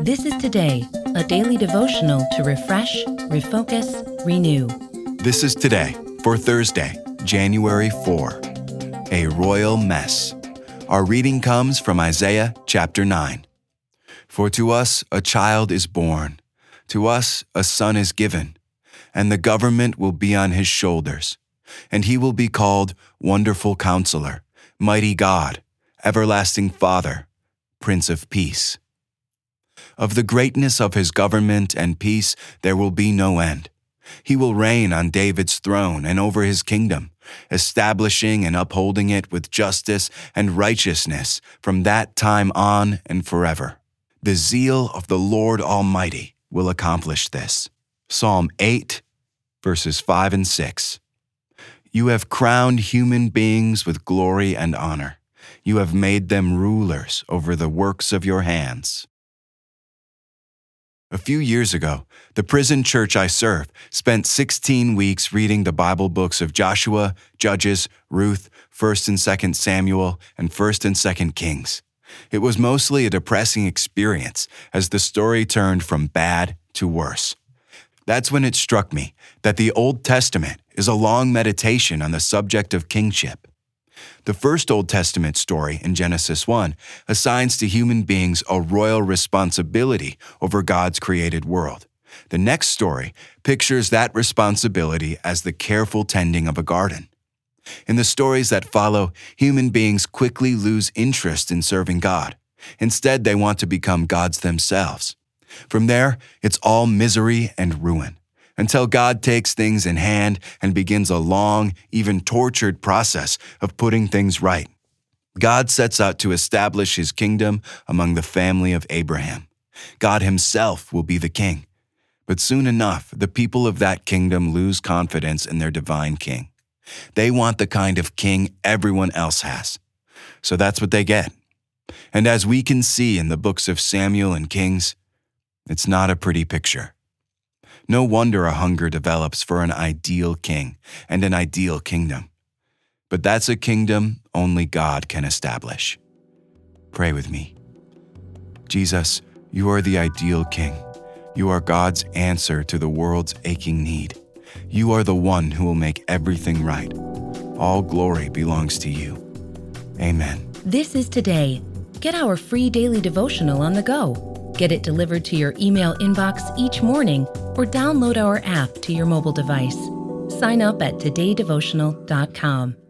This is Today, a daily devotional to refresh, refocus, renew. This is Today for Thursday, January 4. A royal mess. Our reading comes from Isaiah chapter 9. For to us a child is born, to us a son is given, and the government will be on his shoulders, and he will be called Wonderful Counselor, Mighty God, Everlasting Father, Prince of Peace. Of the greatness of his government and peace there will be no end. He will reign on David's throne and over his kingdom, establishing and upholding it with justice and righteousness from that time on and forever. The zeal of the Lord Almighty will accomplish this. Psalm 8, verses 5 and 6. You have crowned human beings with glory and honor. You have made them rulers over the works of your hands. A few years ago, the prison church I serve spent 16 weeks reading the Bible books of Joshua, Judges, Ruth, 1st and 2nd Samuel, and 1st and 2nd Kings. It was mostly a depressing experience as the story turned from bad to worse. That's when it struck me that the Old Testament is a long meditation on the subject of kingship. The first Old Testament story in Genesis 1 assigns to human beings a royal responsibility over God's created world. The next story pictures that responsibility as the careful tending of a garden. In the stories that follow, human beings quickly lose interest in serving God. Instead, they want to become gods themselves. From there, it's all misery and ruin until God takes things in hand and begins a long, even tortured process of putting things right. God sets out to establish his kingdom among the family of Abraham. God himself will be the king. But soon enough, the people of that kingdom lose confidence in their divine king. They want the kind of king everyone else has. So that's what they get. And as we can see in the books of Samuel and Kings, it's not a pretty picture. No wonder a hunger develops for an ideal king and an ideal kingdom. But that's a kingdom only God can establish. Pray with me. Jesus, you are the ideal king. You are God's answer to the world's aching need. You are the one who will make everything right. All glory belongs to you. Amen. This is Today. Get our free daily devotional on the go Get it delivered to your email inbox each morning or download our app to your mobile device. Sign up at todaydevotional.com.